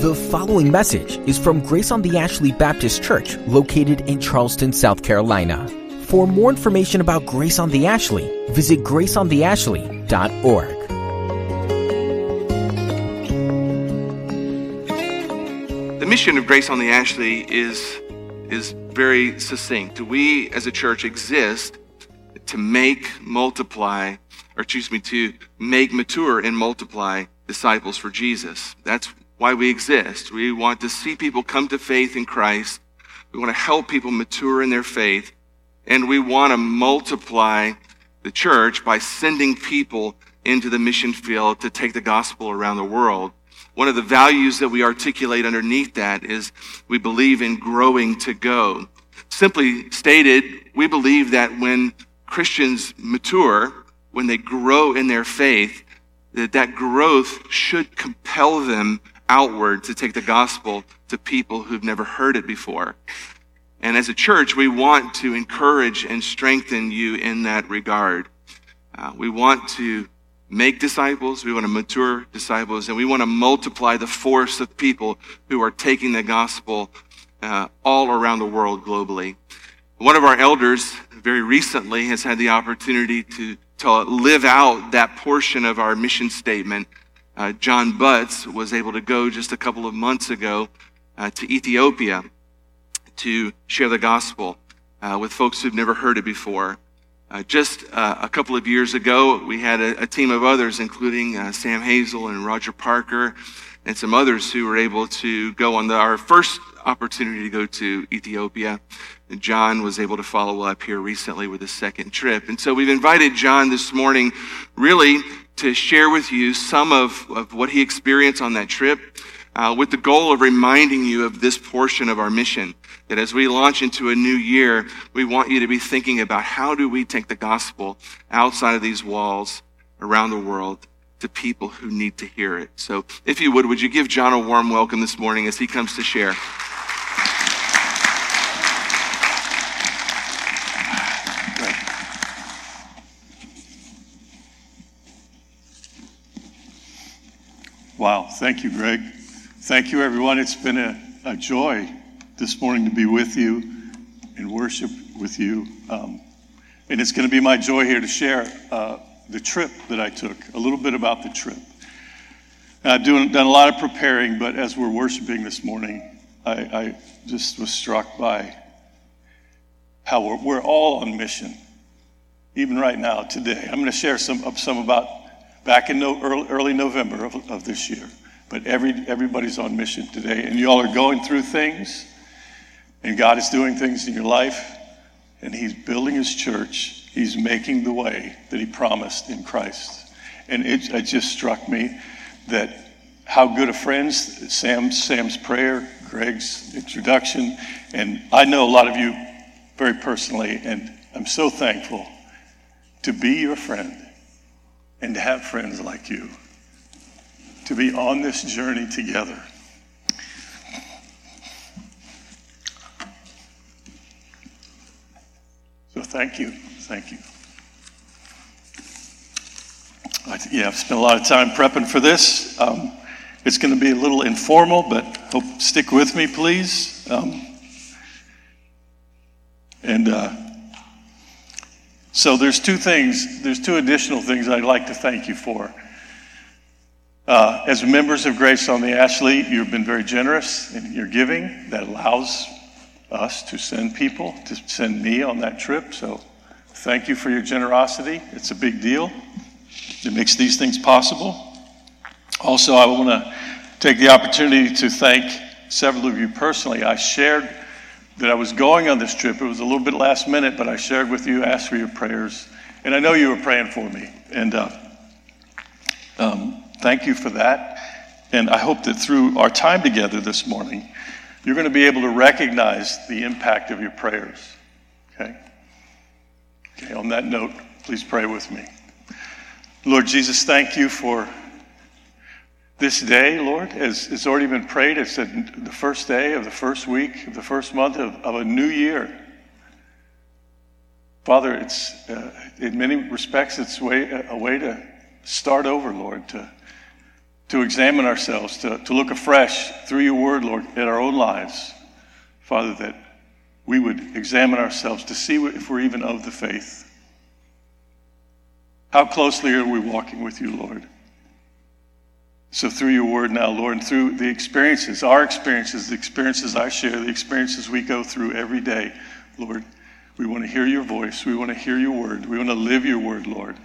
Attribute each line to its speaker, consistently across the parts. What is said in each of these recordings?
Speaker 1: The following message is from Grace on the Ashley Baptist Church, located in Charleston, South Carolina. For more information about Grace on the Ashley, visit graceontheashley.org.
Speaker 2: The mission of Grace on the Ashley is, is very succinct. We as a church exist to make, multiply, or excuse me, to make, mature, and multiply disciples for Jesus. That's why we exist. We want to see people come to faith in Christ. We want to help people mature in their faith. And we want to multiply the church by sending people into the mission field to take the gospel around the world. One of the values that we articulate underneath that is we believe in growing to go. Simply stated, we believe that when Christians mature, when they grow in their faith, that that growth should compel them outward to take the gospel to people who've never heard it before. And as a church, we want to encourage and strengthen you in that regard. Uh, we want to make disciples, we want to mature disciples, and we want to multiply the force of people who are taking the gospel uh, all around the world globally. One of our elders very recently has had the opportunity to, to live out that portion of our mission statement uh, John Butz was able to go just a couple of months ago uh, to Ethiopia to share the gospel uh, with folks who've never heard it before. Uh, just uh, a couple of years ago, we had a, a team of others, including uh, Sam Hazel and Roger Parker, and some others who were able to go on the, our first opportunity to go to Ethiopia. And John was able to follow up here recently with a second trip. And so we've invited John this morning really to share with you some of, of what he experienced on that trip uh, with the goal of reminding you of this portion of our mission. That as we launch into a new year, we want you to be thinking about how do we take the gospel outside of these walls around the world to people who need to hear it. So if you would, would you give John a warm welcome this morning as he comes to share?
Speaker 3: Wow. Thank you, Greg. Thank you, everyone. It's been a, a joy this morning to be with you and worship with you. Um, and it's going to be my joy here to share uh, the trip that I took, a little bit about the trip. I've done, done a lot of preparing, but as we're worshiping this morning, I, I just was struck by how we're, we're, all on mission, even right now, today. I'm going to share some, some about back in no, early, early November of, of this year. But every, everybody's on mission today, and y'all are going through things, and God is doing things in your life, and He's building His church. He's making the way that He promised in Christ. And it, it just struck me that how good of friends, Sam's, Sam's prayer, Greg's introduction, and I know a lot of you very personally, and I'm so thankful to be your friend and to have friends like you, to be on this journey together. So thank you. Thank you. Yeah, I've spent a lot of time prepping for this. Um, it's going to be a little informal, but hope stick with me, please. Um, and uh, so there's two things, there's two additional things I'd like to thank you for. Uh, as members of Grace on the Ashley, you've been very generous in your giving. That allows us to send people, to send me on that trip. So thank you for your generosity. It's a big deal. It makes these things possible. Also, I want to take the opportunity to thank several of you personally. I shared that I was going on this trip. It was a little bit last minute, but I shared with you, asked for your prayers, and I know you were praying for me. And uh, um, thank you for that. And I hope that through our time together this morning, you're going to be able to recognize the impact of your prayers. Okay? Okay, on that note, please pray with me. Lord Jesus, thank you for this day, Lord, as it's already been prayed, it's the first day of the first week of the first month of, of a new year. Father, it's uh, in many respects, it's way, a way to start over, Lord, to, to examine ourselves, to, to look afresh through your word, Lord, at our own lives. Father, that we would examine ourselves to see if we're even of the faith. How closely are we walking with you, Lord? So, through your word now, Lord, and through the experiences, our experiences, the experiences I share, the experiences we go through every day, Lord, we want to hear your voice. We want to hear your word. We want to live your word, Lord.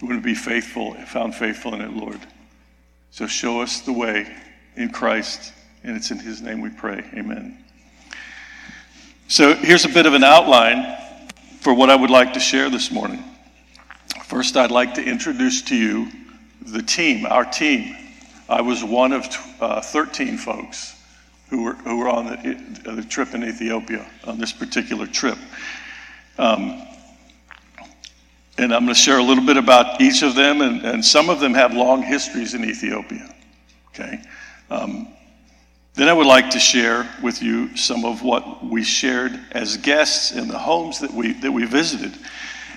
Speaker 3: We want to be faithful, found faithful in it, Lord. So, show us the way in Christ, and it's in his name we pray. Amen. So, here's a bit of an outline for what I would like to share this morning. First, I'd like to introduce to you the team, our team. I was one of uh, 13 folks who were, who were on the, the, trip in Ethiopia, on this particular trip. Um, and I'm going to share a little bit about each of them, and, and some of them have long histories in Ethiopia. Okay? Um, then I would like to share with you some of what we shared as guests in the homes that we, that we visited.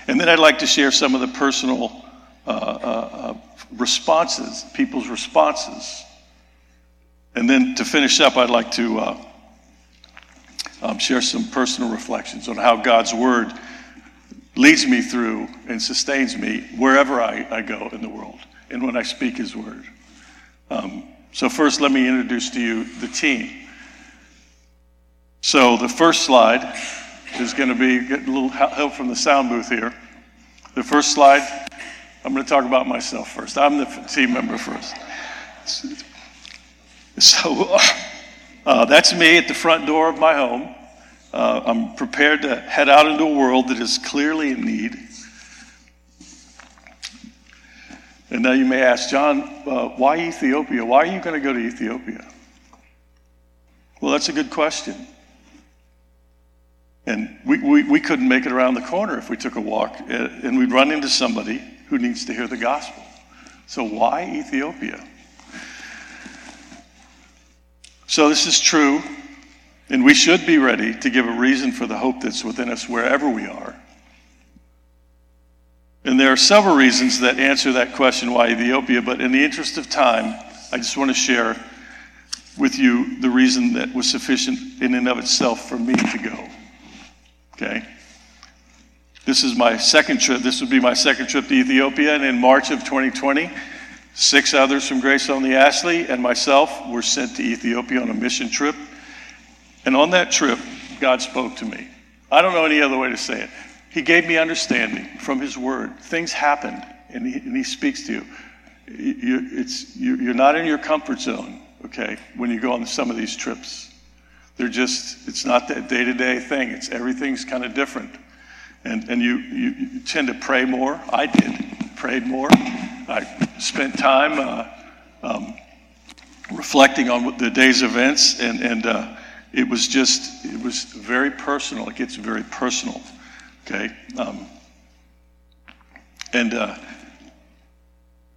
Speaker 3: And then I'd like to share some of the personal uh, uh, uh responses, people's responses. And then to finish up, I'd like to uh, um, share some personal reflections on how God's Word leads me through and sustains me wherever I, I go in the world and when I speak His Word. Um, so, first, let me introduce to you the team. So, the first slide is going to be getting a little help from the sound booth here. The first slide I'm going to talk about myself first. I'm the team member first. So uh, that's me at the front door of my home. Uh, I'm prepared to head out into a world that is clearly in need. And now you may ask, John, uh, why Ethiopia? Why are you going to go to Ethiopia? Well, that's a good question. And we, we, we couldn't make it around the corner if we took a walk, uh, and we'd run into somebody who needs to hear the gospel. So, why Ethiopia? So, this is true, and we should be ready to give a reason for the hope that's within us wherever we are. And there are several reasons that answer that question, why Ethiopia, but in the interest of time, I just want to share with you the reason that was sufficient in and of itself for me to go. Okay? This is my second trip. This would be my second trip to Ethiopia. And in March of 2020, six others from Grace on the Ashley and myself were sent to Ethiopia on a mission trip. And on that trip, God spoke to me. I don't know any other way to say it. He gave me understanding from His Word. Things happened, and He, and he speaks to you. you are not in your comfort zone, okay, when you go on some of these trips. They're just, it's not that day to day thing. It's everything's kind of different and, and you, you, tend to pray more. I did, prayed more. I spent time uh, um, reflecting on the day's events, and, and uh, it was just, it was very personal. It gets very personal, okay? Um, and uh,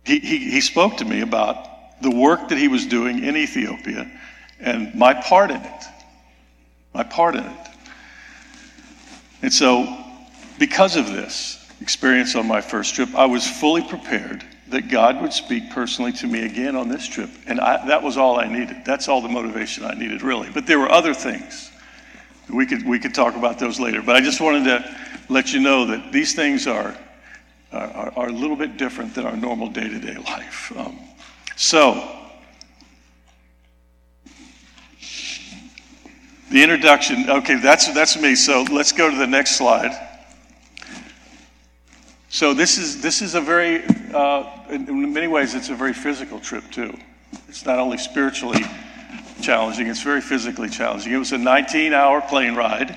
Speaker 3: he, he, he spoke to me about the work that he was doing in Ethiopia and my part in it. My part in it. And so because of this experience on my first trip, I was fully prepared that God would speak personally to me again on this trip. And I, that was all I needed. That's all the motivation I needed, really. But there were other things. We could, we could talk about those later. But I just wanted to let you know that these things are, are, are a little bit different than our normal day to day life. Um, so, the introduction, okay, that's, that's me. So let's go to the next slide. So this is this is a very, uh, in many ways, it's a very physical trip too. It's not only spiritually challenging; it's very physically challenging. It was a 19-hour plane ride.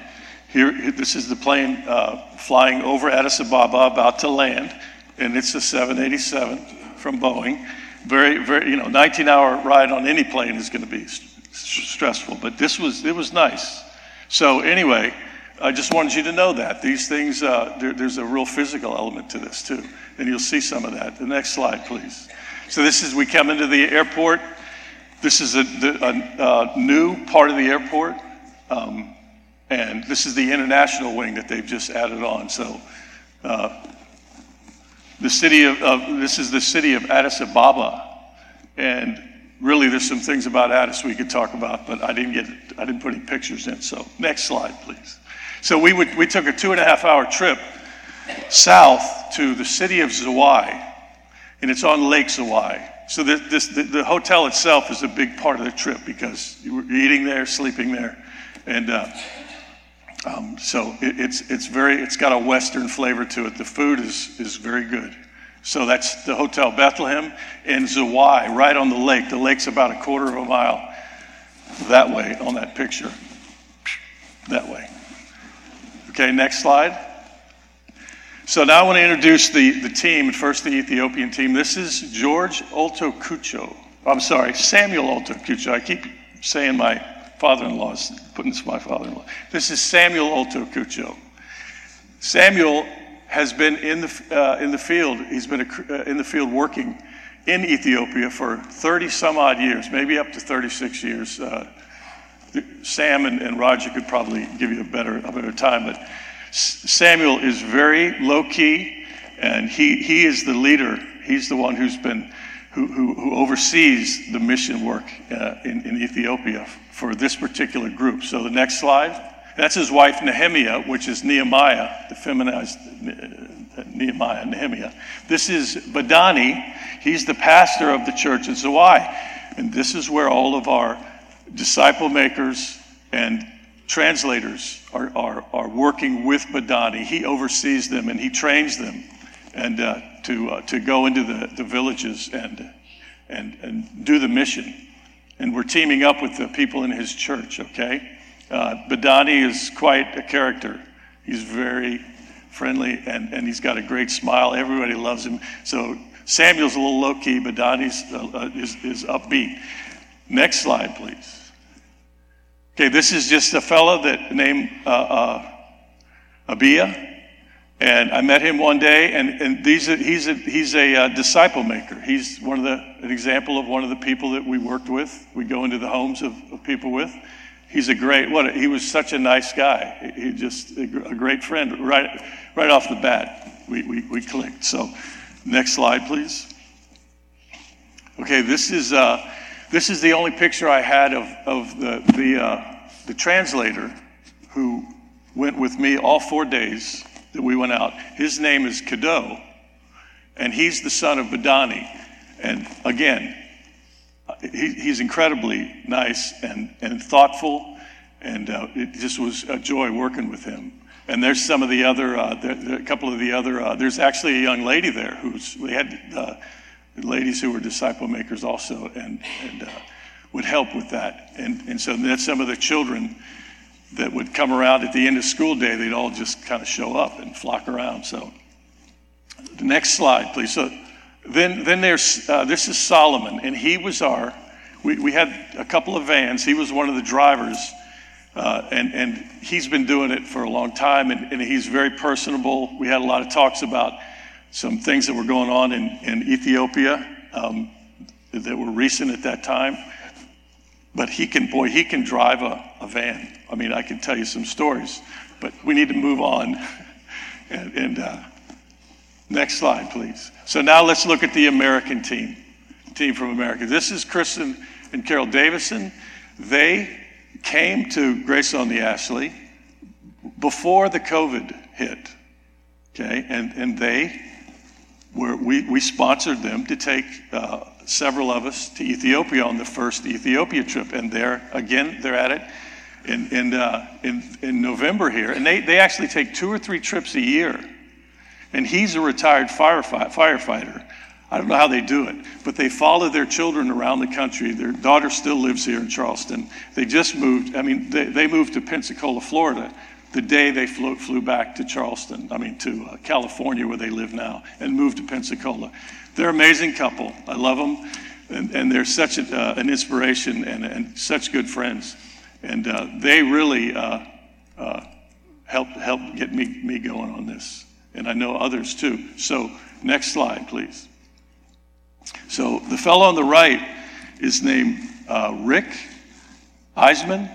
Speaker 3: Here, this is the plane uh, flying over Addis Ababa, about to land, and it's a 787 from Boeing. Very, very, you know, 19-hour ride on any plane is going to be st- stressful, but this was it was nice. So anyway. I just wanted you to know that. These things, uh, there, there's a real physical element to this too. And you'll see some of that. The next slide, please. So this is, we come into the airport. This is a, a, a new part of the airport. Um, and this is the international wing that they've just added on. So uh, the city of, of, this is the city of Addis Ababa. And really, there's some things about Addis we could talk about, but I didn't get, I didn't put any pictures in. So next slide, please. So we, would, we took a two and a half hour trip south to the city of Ziway, and it's on Lake Ziway. So the, this, the, the, hotel itself is a big part of the trip because you're eating there, sleeping there, and uh, um, so it, it's it's very it's got a Western flavor to it. The food is is very good. So that's the Hotel Bethlehem in Ziway, right on the lake. The lake's about a quarter of a mile that way on that picture. That way. Okay, next slide. So now I want to introduce the, the team, first the Ethiopian team. This is George Oltokucho. I'm sorry, Samuel Oltokucho. I keep saying my father-in-law is putting this my father-in-law. This is Samuel Oltokucho. Samuel has been in the, uh, in the field. He's been a, uh, in the field working in Ethiopia for 30 some odd years, maybe up to 36 years. Uh, Sam and, and, Roger could probably give you a better, a better time, but Samuel is very low key, and he, he is the leader. He's the one who's been, who, who, who oversees the mission work uh, in, in Ethiopia for this particular group. So the next slide. That's his wife Nehemiah, which is Nehemiah, the feminized uh, Nehemiah, Nehemiah. This is Badani. He's the pastor of the church in Ziway. And this is where all of our disciple makers and translators are, are, are working with Badani. He oversees them and he trains them and uh, to, uh, to go into the, the villages and, and, and do the mission. And we're teaming up with the people in his church, okay? Uh, Badani is quite a character. He's very friendly and, and he's got a great smile. Everybody loves him. So Samuel's a little low key, Badani's uh, uh, is, is upbeat. Next slide, please. Okay, this is just a fellow that named uh, uh, Abia, and I met him one day, and, and these, he's a, he's a uh, disciple maker. He's one of the, an example of one of the people that we worked with. We go into the homes of, of people with. He's a great, what, he was such a nice guy. He just, a, a great friend. Right, right off the bat, we, we, we clicked. So, next slide, please. Okay, this is, uh, this is the only picture I had of, of the, the, uh, the translator who went with me all four days that we went out. His name is Kado, and he's the son of Badani. And again, he, he's incredibly nice and, and thoughtful, and uh, it just was a joy working with him. And there's some of the other, uh, a couple of the other, uh, there's actually a young lady there who's, we had uh, ladies who were disciple makers also and, and uh, would help with that. And, and so that's some of the children that would come around at the end of school day, they'd all just kind of show up and flock around. So the next slide, please. So then, then there's, uh, this is Solomon, and he was our, we, we had a couple of vans. He was one of the drivers, uh, and, and he's been doing it for a long time, and, and he's very personable. We had a lot of talks about some things that were going on in, in Ethiopia um, that were recent at that time. But he can, boy, he can drive a, a van. I mean, I can tell you some stories, but we need to move on. and, and uh, next slide, please. So now let's look at the American team, team from America. This is Kristen and Carol Davison. They came to Grace on the Ashley before the COVID hit. Okay, and, and they were, we, we sponsored them to take uh, several of us to Ethiopia on the first Ethiopia trip. And there, again, they're at it in, in, uh, in, in November here. And they, they actually take two or three trips a year. And he's a retired firefighter. I don't know how they do it, but they follow their children around the country. Their daughter still lives here in Charleston. They just moved, I mean, they, they moved to Pensacola, Florida the day they flew, flew back to Charleston, I mean, to uh, California, where they live now, and moved to Pensacola. They're an amazing couple. I love them, and, and they're such a, uh, an inspiration and, and such good friends. And uh, they really uh, uh, helped help get me, me going on this. And I know others too. So, next slide, please. So, the fellow on the right is named uh, Rick Eisman.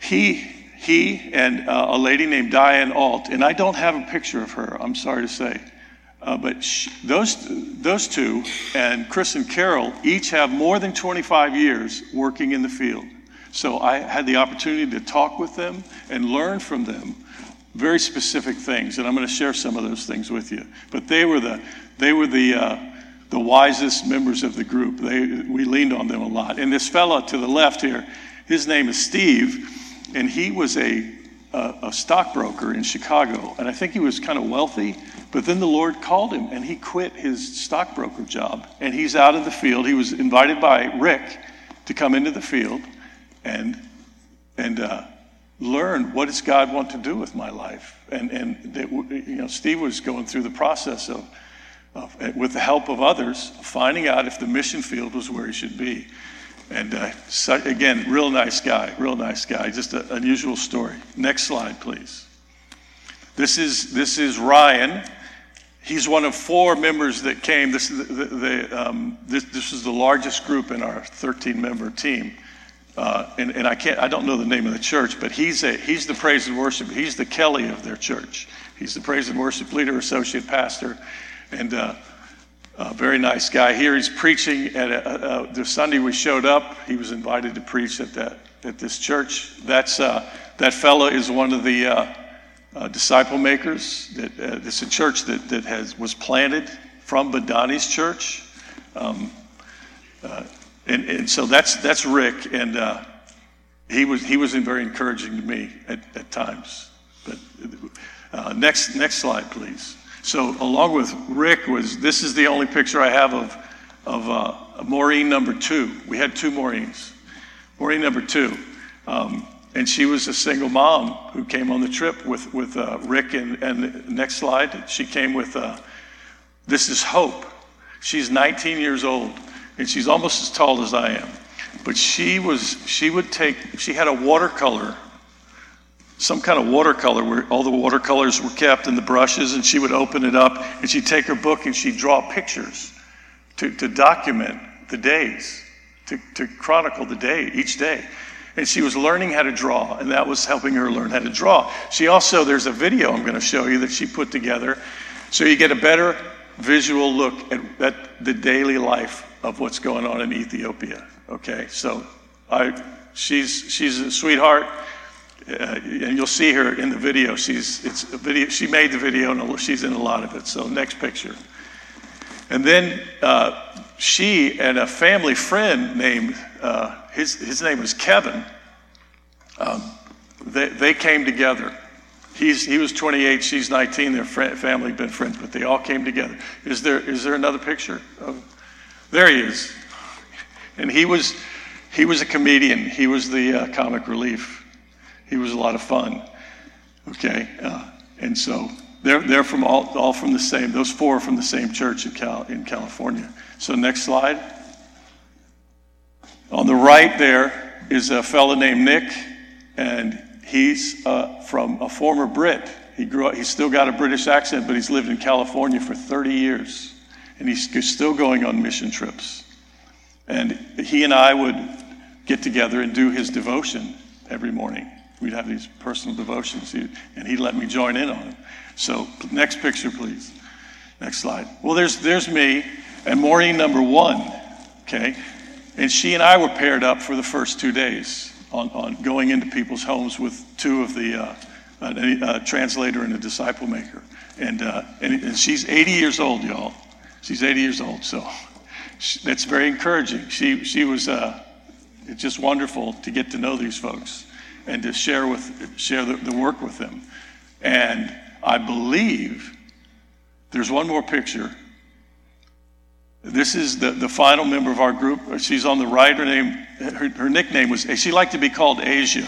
Speaker 3: He, he and uh, a lady named Diane Alt, and I don't have a picture of her, I'm sorry to say. Uh, but sh- those, those two and Chris and Carol each have more than 25 years working in the field. So I had the opportunity to talk with them and learn from them very specific things, and I'm going to share some of those things with you. But they were the they were the uh, the wisest members of the group. They we leaned on them a lot. And this fellow to the left here, his name is Steve, and he was a a, a stockbroker in Chicago, and I think he was kind of wealthy. But then the Lord called him, and he quit his stockbroker job, and he's out in the field. He was invited by Rick to come into the field, and and. Uh, learn what does God want to do with my life. And, and you know, Steve was going through the process of, of, with the help of others, finding out if the mission field was where he should be. And uh, again, real nice guy, real nice guy. Just an unusual story. Next slide, please. This is, this is Ryan. He's one of four members that came. This, the, the, um, this, this is the largest group in our 13 member team. Uh, and, and I can't, I don't know the name of the church, but he's a, he's the praise and worship. He's the Kelly of their church. He's the praise and worship leader, associate pastor, and uh, a very nice guy. Here he's preaching at a, a, the Sunday we showed up. He was invited to preach at that at this church. That's uh, that fellow is one of the uh, uh, disciple makers. That it's a church that that has was planted from Badani's church. Um, and, and so that's, that's Rick, and uh, he, was, he was very encouraging to me at, at times. But uh, next, next slide, please. So along with Rick was, this is the only picture I have of, of uh, Maureen number two. We had two Maureens. Maureen number two. Um, and she was a single mom who came on the trip with, with uh, Rick. And, and next slide, she came with, uh, this is Hope. She's 19 years old and she's almost as tall as I am. But she was, she would take, she had a watercolor, some kind of watercolor where all the watercolors were kept and the brushes, and she would open it up and she'd take her book and she'd draw pictures to, to document the days, to, to chronicle the day, each day. And she was learning how to draw, and that was helping her learn how to draw. She also, there's a video I'm going to show you that she put together so you get a better visual look at, at the daily life of what's going on in Ethiopia. Okay, so I, she's she's a sweetheart, and you'll see her in the video. She's it's a video. She made the video, and she's in a lot of it. So next picture, and then uh, she and a family friend named uh, his his name was Kevin. Um, they they came together. He's, he was 28, she's 19. Their friend, family been friends, but they all came together. Is there, is there another picture of there he is. And he was, he was a comedian. He was the uh, comic relief. He was a lot of fun. Okay? Uh, and so they're, they're from all, all from the same, those four are from the same church in, Cal, in California. So next slide. On the right there is a fellow named Nick, and he's uh, from a former Brit. He grew up, he's still got a British accent, but he's lived in California for 30 years and he's still going on mission trips. And he and I would get together and do his devotion every morning. We'd have these personal devotions, and he'd let me join in on them. So, next picture, please. Next slide. Well, there's, there's me and Maureen number one, okay? And she and I were paired up for the first two days on, on going into people's homes with two of the, uh, a, a, translator and a disciple maker. And, uh, and, and she's 80 years old, y'all. She's 80 years old, so that's very encouraging. She, she was uh, it's just wonderful to get to know these folks and to share, with, share the, the work with them. And I believe there's one more picture. This is the, the final member of our group. She's on the right. Her name, her, her nickname was, she liked to be called Aja,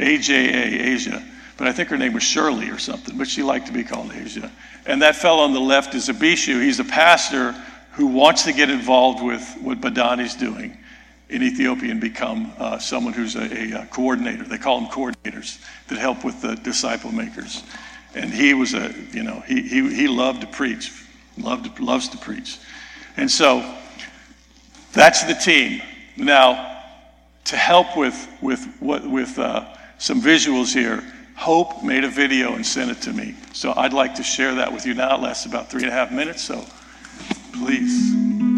Speaker 3: A J A, Aja. But I think her name was Shirley or something, but she liked to be called Aja. And that fellow on the left is Abishu. He's a pastor who wants to get involved with what Badani's doing in Ethiopia and become uh, someone who's a, a, a, coordinator. They call them coordinators that help with the disciple makers. And he was a, you know, he, he, he loved to preach, loved loves to preach. And so that's the team. Now, to help with, with, what, with uh, some visuals here, Hope made a video and sent it to me. So I'd like to share that with you now. It lasts about three and a half minutes, so please.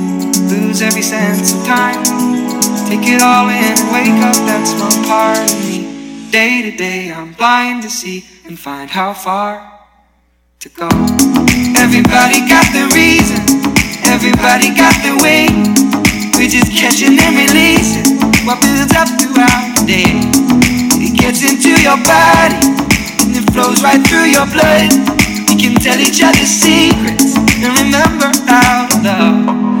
Speaker 4: lose every sense of time. Take it all in wake up that small part of me. Day to day, I'm blind to see and find how far to go. Everybody got the reason, everybody got the way. We're just catching and releasing what builds up throughout the day. It gets into your body and it flows right through your blood. We can tell each other secrets and remember how to love.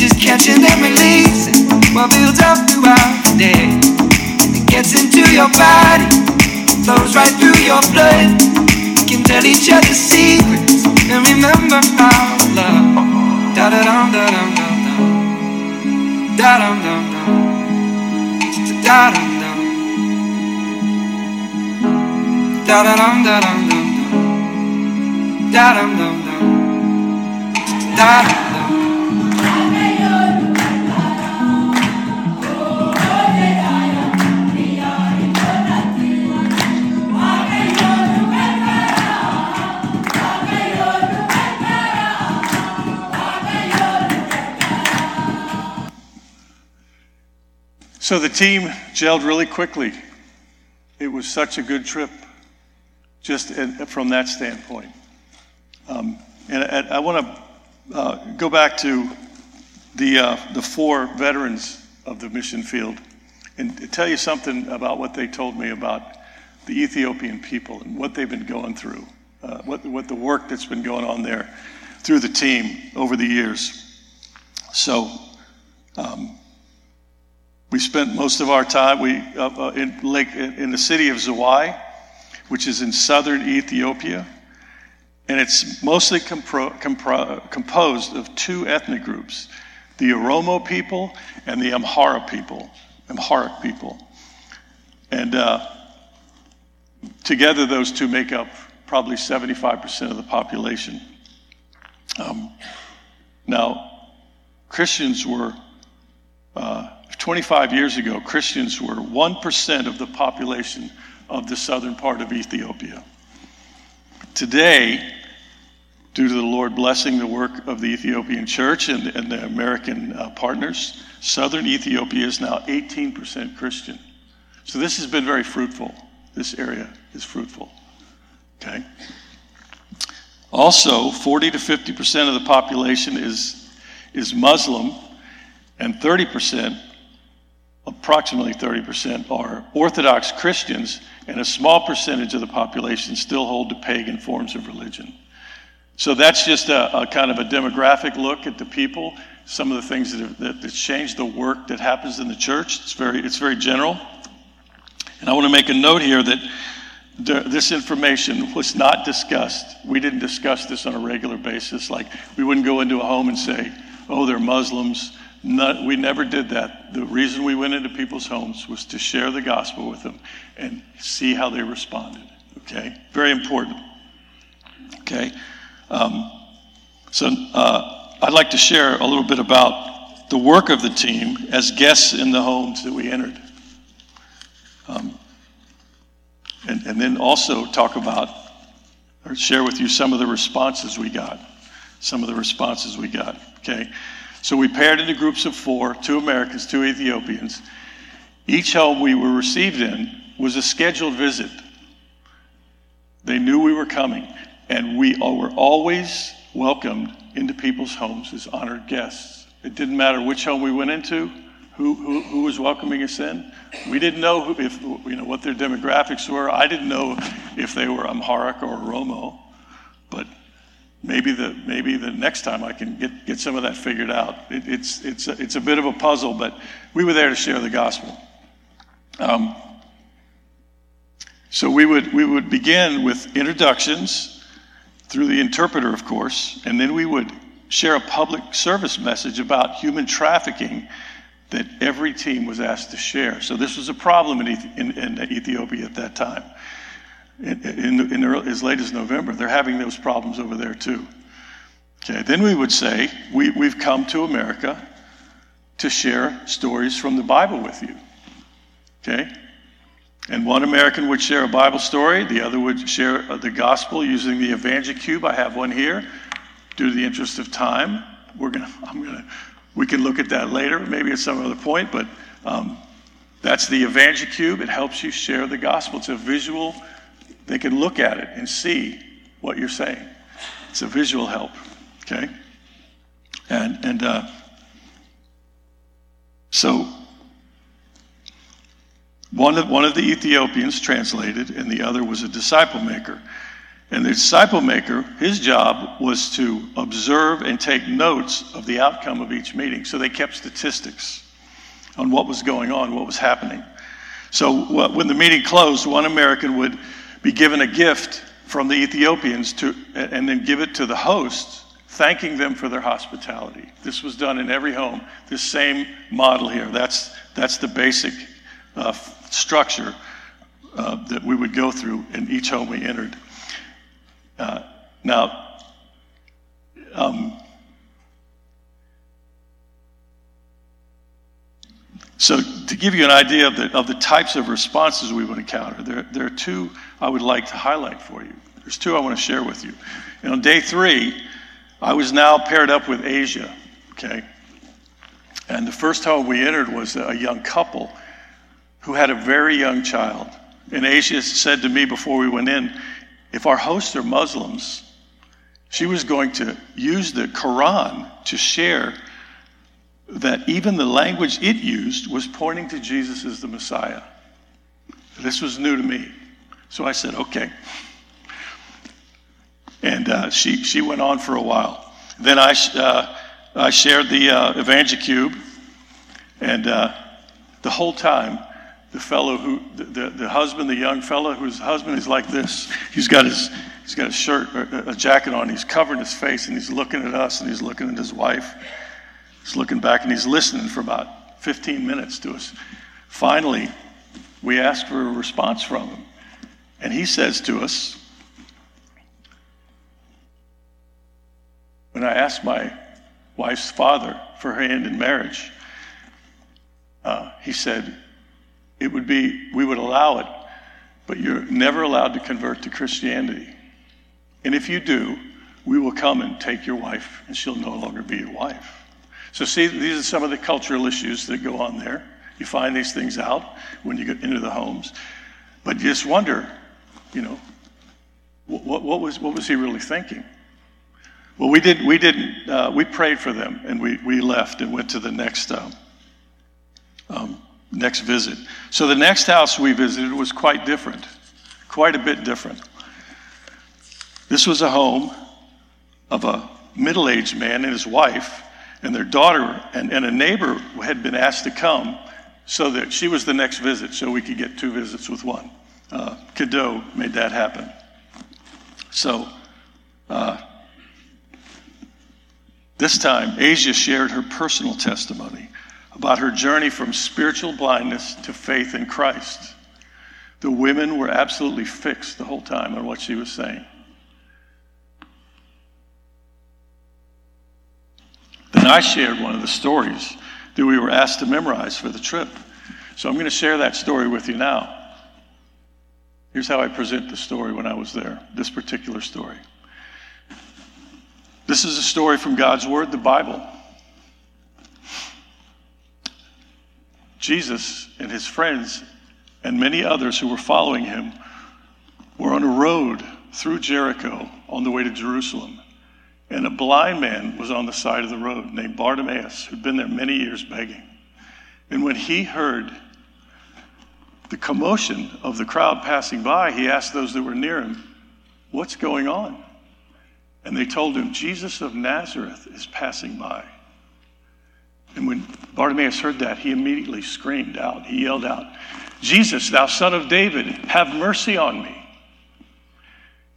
Speaker 4: Just catching and releasing what builds up throughout the day. It gets into your body, flows right through your blood. We can tell each other secrets and remember how love. Da da dum da dum dum. Da dum dum. Da dum dum. Da da dum da dum dum. Da dum dum. Da.
Speaker 3: So the team gelled really quickly. It was such a good trip, just from that standpoint. Um, and I, I want to uh, go back to the, uh, the four veterans of the mission field and tell you something about what they told me about the Ethiopian people and what they've been going through, uh, what, what the work that's been going on there through the team over the years. So, um, we spent most of our time we, uh, uh, in, Lake, in, the city of Ziway, which is in southern Ethiopia. And it's mostly compro, compro, composed of two ethnic groups the Oromo people and the Amhara people, Amharic people. And uh, together, those two make up probably 75% of the population. Um, now, Christians were. Uh, 25 years ago, Christians were 1% of the population of the southern part of Ethiopia. Today, due to the Lord blessing the work of the Ethiopian church and, and the American uh, partners, southern Ethiopia is now 18% Christian. So this has been very fruitful. This area is fruitful. Okay? Also, 40 to 50% of the population is, is Muslim, and 30% approximately 30% are Orthodox Christians, and a small percentage of the population still hold to pagan forms of religion. So that's just a, a kind of a demographic look at the people, some of the things that have that, that changed the work that happens in the church. It's very, it's very general. And I want to make a note here that this information was not discussed. We didn't discuss this on a regular basis. Like, we wouldn't go into a home and say, oh, they're Muslims. No, we never did that. The reason we went into people's homes was to share the gospel with them and see how they responded. Okay? Very important. Okay? Um, so, uh, I'd like to share a little bit about the work of the team as guests in the homes that we entered. Um, and, and then also talk about or share with you some of the responses we got. Some of the responses we got. Okay. So we paired into groups of four two Americans, two Ethiopians. Each home we were received in was a scheduled visit. They knew we were coming, and we were always welcomed into people's homes as honored guests. It didn't matter which home we went into, who, who, who was welcoming us in. We didn't know if you know what their demographics were. I didn't know if they were Amharic or Oromo, but maybe the maybe the next time I can get get some of that figured out. It, it's it's a, it's a bit of a puzzle, but we were there to share the gospel. Um, so we would we would begin with introductions through the interpreter, of course, and then we would share a public service message about human trafficking that every team was asked to share. So this was a problem in, in, in Ethiopia at that time. In, in, early, as late as November, they're having those problems over there too. Okay, then we would say, we, we've come to America to share stories from the Bible with you. Okay? And one American would share a Bible story, the other would share the gospel using the EvangeCube. I have one here. Due to the interest of time, we're gonna, I'm to we can look at that later, maybe at some other point, but um, that's the EvangeCube. It helps you share the gospel. It's a visual, they can look at it and see what you're saying. It's a visual help, okay? And, and uh, so one of, one of the Ethiopians translated, and the other was a disciple maker. And the disciple maker, his job was to observe and take notes of the outcome of each meeting. So they kept statistics on what was going on, what was happening. So when the meeting closed, one American would be given a gift from the Ethiopians to, and then give it to the hosts, thanking them for their hospitality. This was done in every home. This same model here. That's, that's the basic uh, structure uh, that we would go through in each home we entered. Uh, now, um, so to give you an idea of the, of the types of responses we would encounter, there, there are two I would like to highlight for you. There's two I want to share with you. And on day three, I was now paired up with Aja, okay? And the first home we entered was a young couple who had a very young child. And Aja said to me before we went in, if our hosts are Muslims, she was going to use the Quran to share that even the language it used was pointing to Jesus as the Messiah. This was new to me. So I said, okay. And uh, she, she went on for a while. Then I, uh, I shared the uh, EvangeCube, and uh, the whole time the fellow who, the, the, the, husband, the young fellow whose husband is like this. He's got his, he's got a shirt, a jacket on. He's covering his face and he's looking at us and he's looking at his wife. He's looking back and he's listening for about 15 minutes to us. Finally, we asked for a response from him. And he says to us, When I asked my wife's father for her hand in marriage, uh, he said, it would be, we would allow it, but you're never allowed to convert to Christianity. And if you do, we will come and take your wife, and she'll no longer be your wife. So, see, these are some of the cultural issues that go on there. You find these things out when you get into the homes. But you just wonder, you know, what, what was, what was he really thinking? Well, we, didn't, we didn't, uh, we prayed for them and we, we left and went to the next um, um, next visit. So the next house we visited was quite different, quite a bit different. This was a home of a middle aged man and his wife and their daughter, and, and a neighbor had been asked to come so that she was the next visit, so we could get two visits with one. Uh, Cadeau made that happen. So, uh, this time, Aja shared her personal testimony about her journey from spiritual blindness to faith in Christ. The women were absolutely fixed the whole time on what she was saying. Then I shared one of the stories that we were asked to memorize for the trip. So I'm going to share that story with you now. Here's how I present the story when I was there, this particular story. This is a story from God's Word, the Bible. Jesus and his friends and many others who were following him were on a road through Jericho on the way to Jerusalem. And a blind man was on the side of the road named Bartimaeus, who'd been there many years begging. And when he heard the commotion of the crowd passing by, he asked those that were near him, What's going on? And they told him, Jesus of Nazareth is passing by. And when Bartimaeus heard that, he immediately screamed out. He yelled out, Jesus, thou son of David, have mercy on me.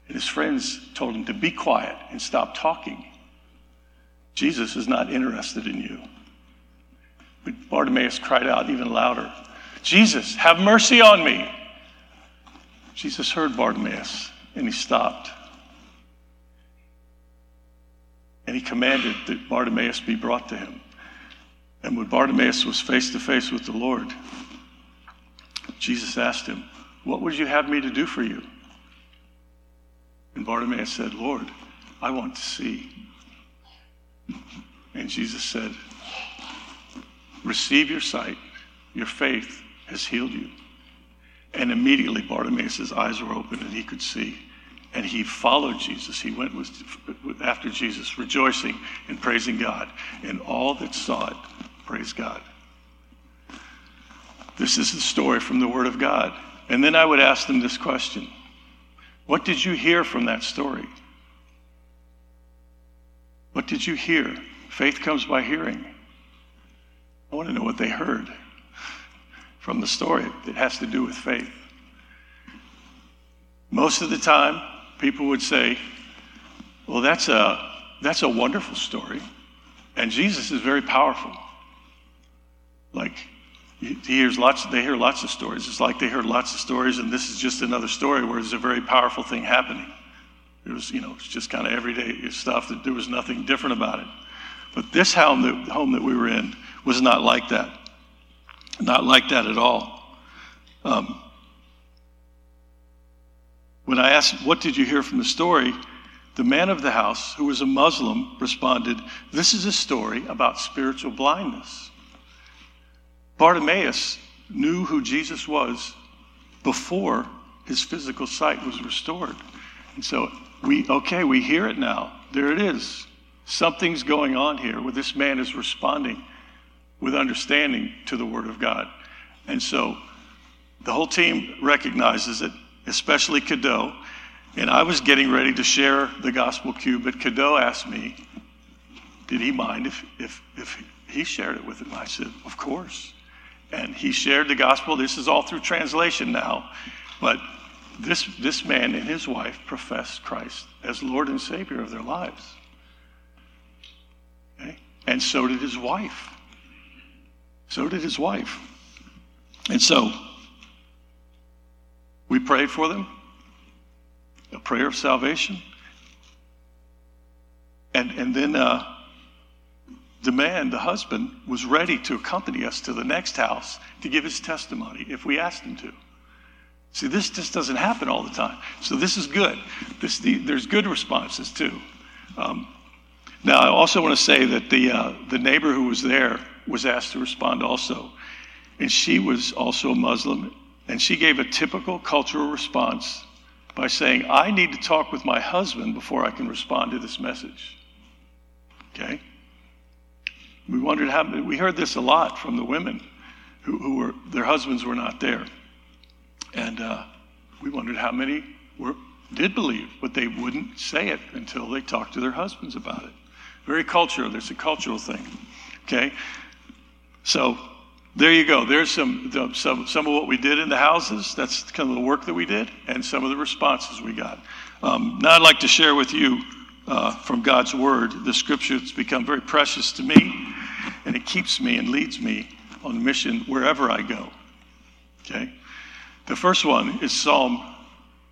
Speaker 3: And his friends told him to be quiet and stop talking. Jesus is not interested in you. But Bartimaeus cried out even louder, Jesus, have mercy on me. Jesus heard Bartimaeus and he stopped. And he commanded that Bartimaeus be brought to him. And when Bartimaeus was face to face with the Lord, Jesus asked him, What would you have me to do for you? And Bartimaeus said, Lord, I want to see. And Jesus said, Receive your sight. Your faith has healed you. And immediately Bartimaeus' eyes were open and he could see. And he followed Jesus. He went with, after Jesus, rejoicing and praising God. And all that saw it praised God. This is the story from the Word of God. And then I would ask them this question What did you hear from that story? What did you hear? Faith comes by hearing. I want to know what they heard from the story that has to do with faith. Most of the time, people would say, Well, that's a, that's a wonderful story. And Jesus is very powerful. Like, he hears lots, they hear lots of stories. It's like they heard lots of stories, and this is just another story where there's a very powerful thing happening. It was, you know, it's just kind of everyday stuff that there was nothing different about it. But this home that, home that we were in was not like that. Not like that at all. Um, when I asked, What did you hear from the story? the man of the house, who was a Muslim, responded, This is a story about spiritual blindness. Bartimaeus knew who Jesus was before his physical sight was restored. And so we, okay, we hear it now. There it is. Something's going on here where this man is responding with understanding to the Word of God. And so the whole team recognizes it, especially Cadeau. And I was getting ready to share the gospel cue, but Cadeau asked me, did he mind if, if, if he shared it with him? I said, of course. And he shared the gospel. This is all through translation now. But this, this man and his wife professed Christ as Lord and Savior of their lives. Okay? And so did his wife. So did his wife. And so we prayed for them, a prayer of salvation. And, and then uh, the man, the husband, was ready to accompany us to the next house to give his testimony if we asked him to. See, this just doesn't happen all the time. So this is good. This, the, there's good responses too. Um, now, I also want to say that the, uh, the neighbor who was there was asked to respond also. And she was also a Muslim. And she gave a typical cultural response by saying, I need to talk with my husband before I can respond to this message. Okay? We wondered how, we heard this a lot from the women. who, who were, their husbands were not there. And uh, we wondered how many were, did believe, but they wouldn't say it until they talked to their husbands about it. Very cultural. There's a cultural thing. Okay? So there you go. There's some, some, some of what we did in the houses. That's kind of the work that we did, and some of the responses we got. Um, now I'd like to share with you uh, from God's Word the scripture that's become very precious to me, and it keeps me and leads me on mission wherever I go. Okay? The first one is Psalm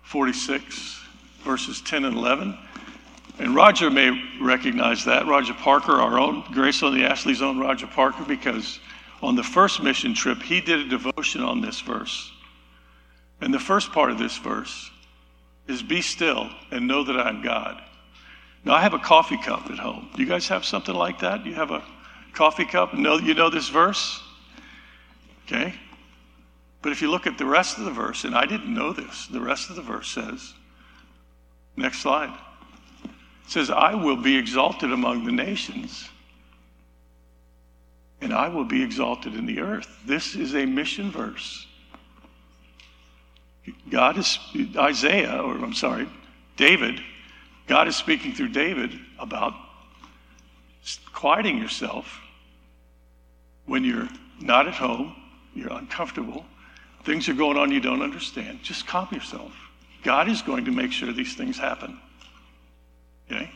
Speaker 3: 46, verses 10 and 11. And Roger may recognize that. Roger Parker, our own, Grace on the Ashley's own Roger Parker, because on the first mission trip, he did a devotion on this verse. And the first part of this verse is Be still and know that I'm God. Now, I have a coffee cup at home. Do you guys have something like that? You have a coffee cup? Know, you know this verse? Okay? But if you look at the rest of the verse, and I didn't know this, the rest of the verse says, next slide, says, I will be exalted among the nations, and I will be exalted in the earth. This is a mission verse. God is, Isaiah, or I'm sorry, David, God is speaking through David about quieting yourself when you're not at home, you're uncomfortable, things are going on you don't understand. Just calm yourself. God is going to make sure these things happen. Okay?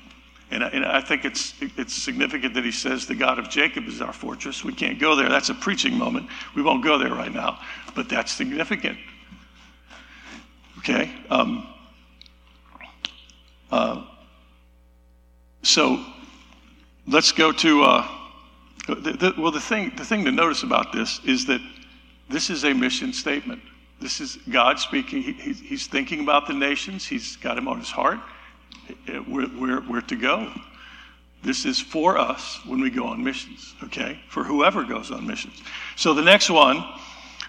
Speaker 3: And I, and I think it's, it's significant that he says the God of Jacob is our fortress. We can't go there. That's a preaching moment. We won't go there right now. But that's significant. Okay? Um, uh, so let's go to, uh, the, the, well, the thing, the thing to notice about this is that this is a mission statement. This is God speaking. He, he, he's thinking about the nations, He's got them on His heart. We're, we're to go. This is for us when we go on missions, okay? For whoever goes on missions. So the next one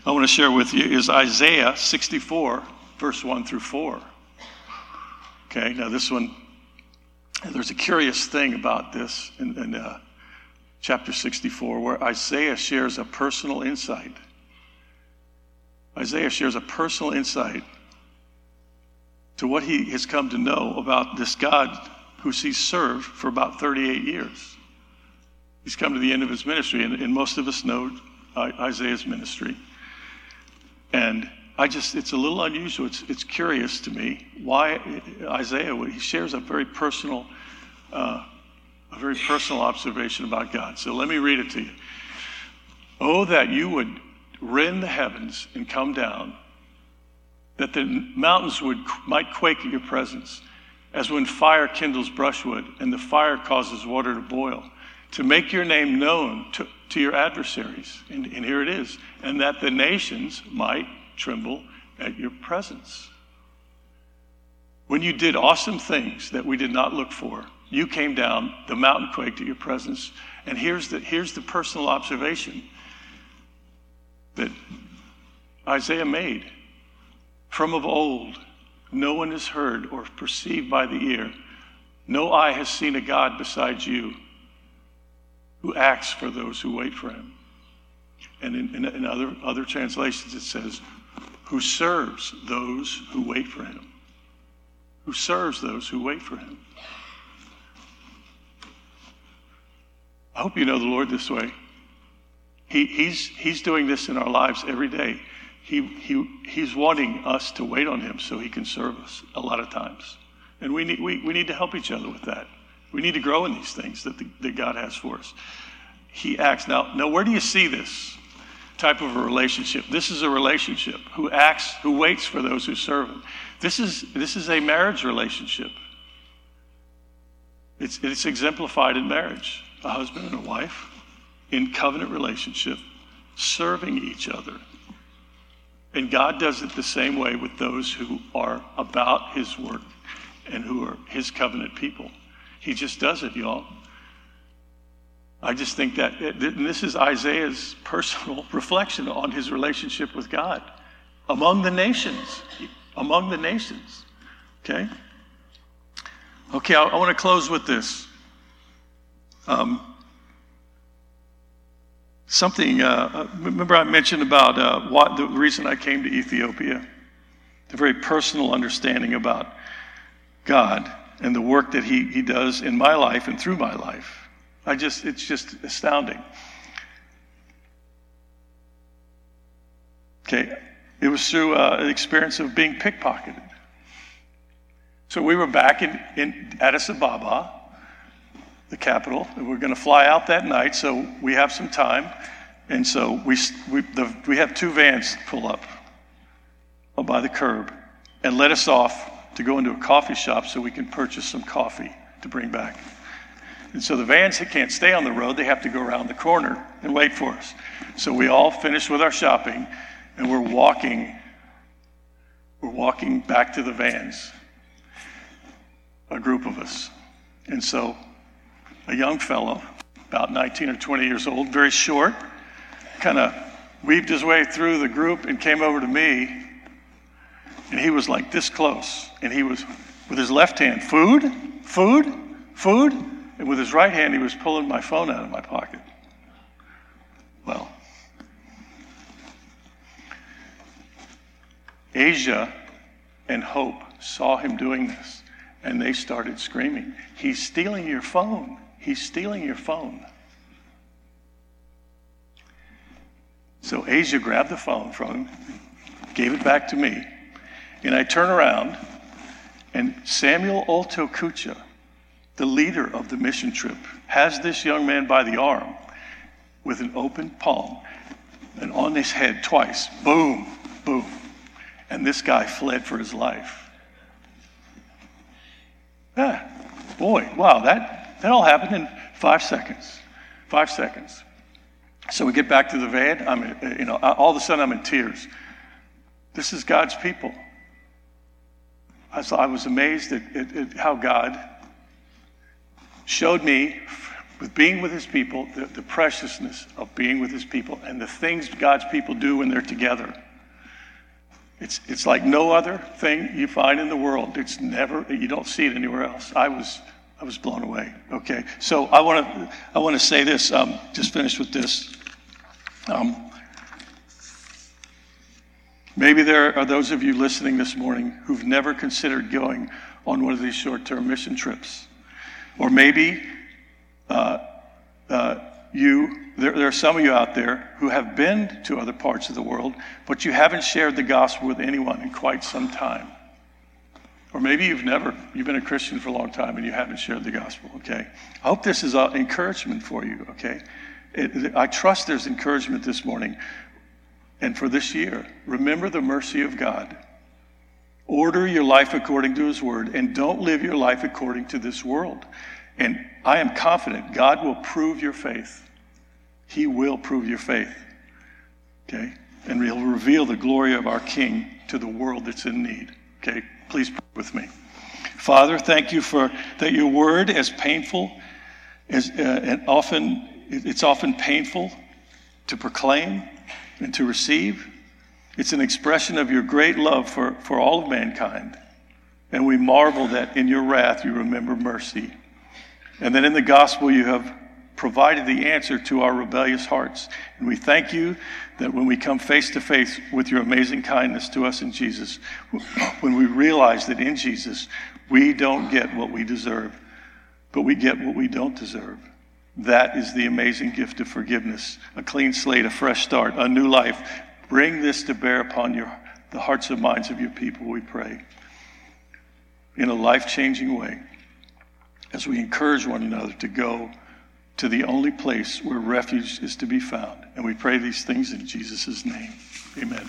Speaker 3: I want to share with you is Isaiah 64, verse 1 through 4. Okay, now this one, there's a curious thing about this in, in uh, chapter 64 where Isaiah shares a personal insight. Isaiah shares a personal insight to what he has come to know about this God who he's served for about 38 years. He's come to the end of his ministry, and, and most of us know Isaiah's ministry. And I just, it's a little unusual. It's, it's curious to me why Isaiah, he shares a very personal, uh, a very personal observation about God. So let me read it to you. Oh, that you would rend the heavens and come down, that the mountains would, might quake at your presence, as when fire kindles brushwood and the fire causes water to boil, to make your name known to, to your adversaries. And, and here it is, and that the nations might tremble at your presence. When you did awesome things that we did not look for, you came down, the mountain quaked at your presence. And here's the, here's the personal observation that Isaiah made. From of old, no one has heard or perceived by the ear, no eye has seen a God besides you who acts for those who wait for him. And in, in, in other, other translations, it says, who serves those who wait for him. Who serves those who wait for him. I hope you know the Lord this way. He, he's, he's doing this in our lives every day. He, he, he's wanting us to wait on him so he can serve us a lot of times. And we need, we, we need to help each other with that. We need to grow in these things that, the, that God has for us. He acts. Now, now, where do you see this? type of a relationship. This is a relationship who acts, who waits for those who serve him. This is, this is a marriage relationship. It's, it's exemplified in marriage a husband and a wife in covenant relationship, serving each other. And God does it the same way with those who are about his work and who are his covenant people. He just does it, y'all. I just think that this is Isaiah's personal reflection on his relationship with God among the nations. Among the nations. Okay? Okay, I, I want to close with this. Um, something, uh, uh, remember I mentioned about uh, what the reason I came to Ethiopia? The very personal understanding about God and the work that he, he does in my life and through my life. I just, it's just astounding. Okay, it was through uh, an experience of being pickpocketed. So we were back in, in Addis Ababa, the capital, we're going to fly out that night, so we have some time. And so we, we, the, we have two vans pull up by the curb and let us off to go into a coffee shop so we can purchase some coffee to bring back. And so the vans can't stay on the road, they have to go around the corner and wait for us. So we all finish with our shopping and we're walking we're walking back to the vans. A group of us. And so a young fellow, about 19 or 20 years old, very short, kind of weaved his way through the group and came over to me and he was like this close. And he was, with his left hand, food, food, food. And with his right hand, he was pulling my phone out of my pocket. Well, Aja and Hope saw him doing this, and they started screaming, He's stealing your phone. He's stealing your phone. So Aja grabbed the phone from him, gave it back to me, and I turn around, and Samuel Olto Kucha, the leader of the mission trip, has this young man by the arm with an open palm and on his head twice. Boom, boom. And this guy fled for his life. Ah, boy, wow, that, that all happened in five seconds. Five seconds. So we get back to the van. I'm, you know, all of a sudden I'm in tears. This is God's people. I, I was amazed at, at, at how God showed me, with being with his people, the, the preciousness of being with his people and the things God's people do when they're together. It's, it's like no other thing you find in the world. It's never, you don't see it anywhere else. I was, I was blown away. Okay, so I want to, I want to say this. Um, just finish with this. Um, Maybe there are those of you listening this morning who've never considered going on one of these short term mission trips. Or maybe uh, uh, you, there, there, are some of you out there who have been to other parts of the world, but you haven't shared the gospel with anyone in quite some time. Or maybe you've never, you've been a Christian for a long time and you haven't shared the gospel, okay? I hope this is an encouragement for you, okay? It, I trust there's encouragement this morning and for this year. Remember the mercy of God. Order your life according to His word, and don't live your life according to this world. And I am confident God will prove your faith. He will prove your faith. Okay? And He'll reveal the glory of our King to the world that's in need. Okay? Please pray with me. Father, thank you for that your word, as painful as uh, and often it's often painful to proclaim and to receive. It's an expression of your great love for, for all of mankind. And we marvel that in your wrath you remember mercy. And that in the gospel you have provided the answer to our rebellious hearts. And we thank you that when we come face to face with your amazing kindness to us in Jesus, when we realize that in Jesus we don't get what we deserve, but we get what we don't deserve. That is the amazing gift of forgiveness a clean slate, a fresh start, a new life. Bring this to bear upon your, the hearts and minds of your people, we pray, in a life changing way as we encourage one another to go to the only place where refuge is to be found. And we pray these things in Jesus' name. Amen.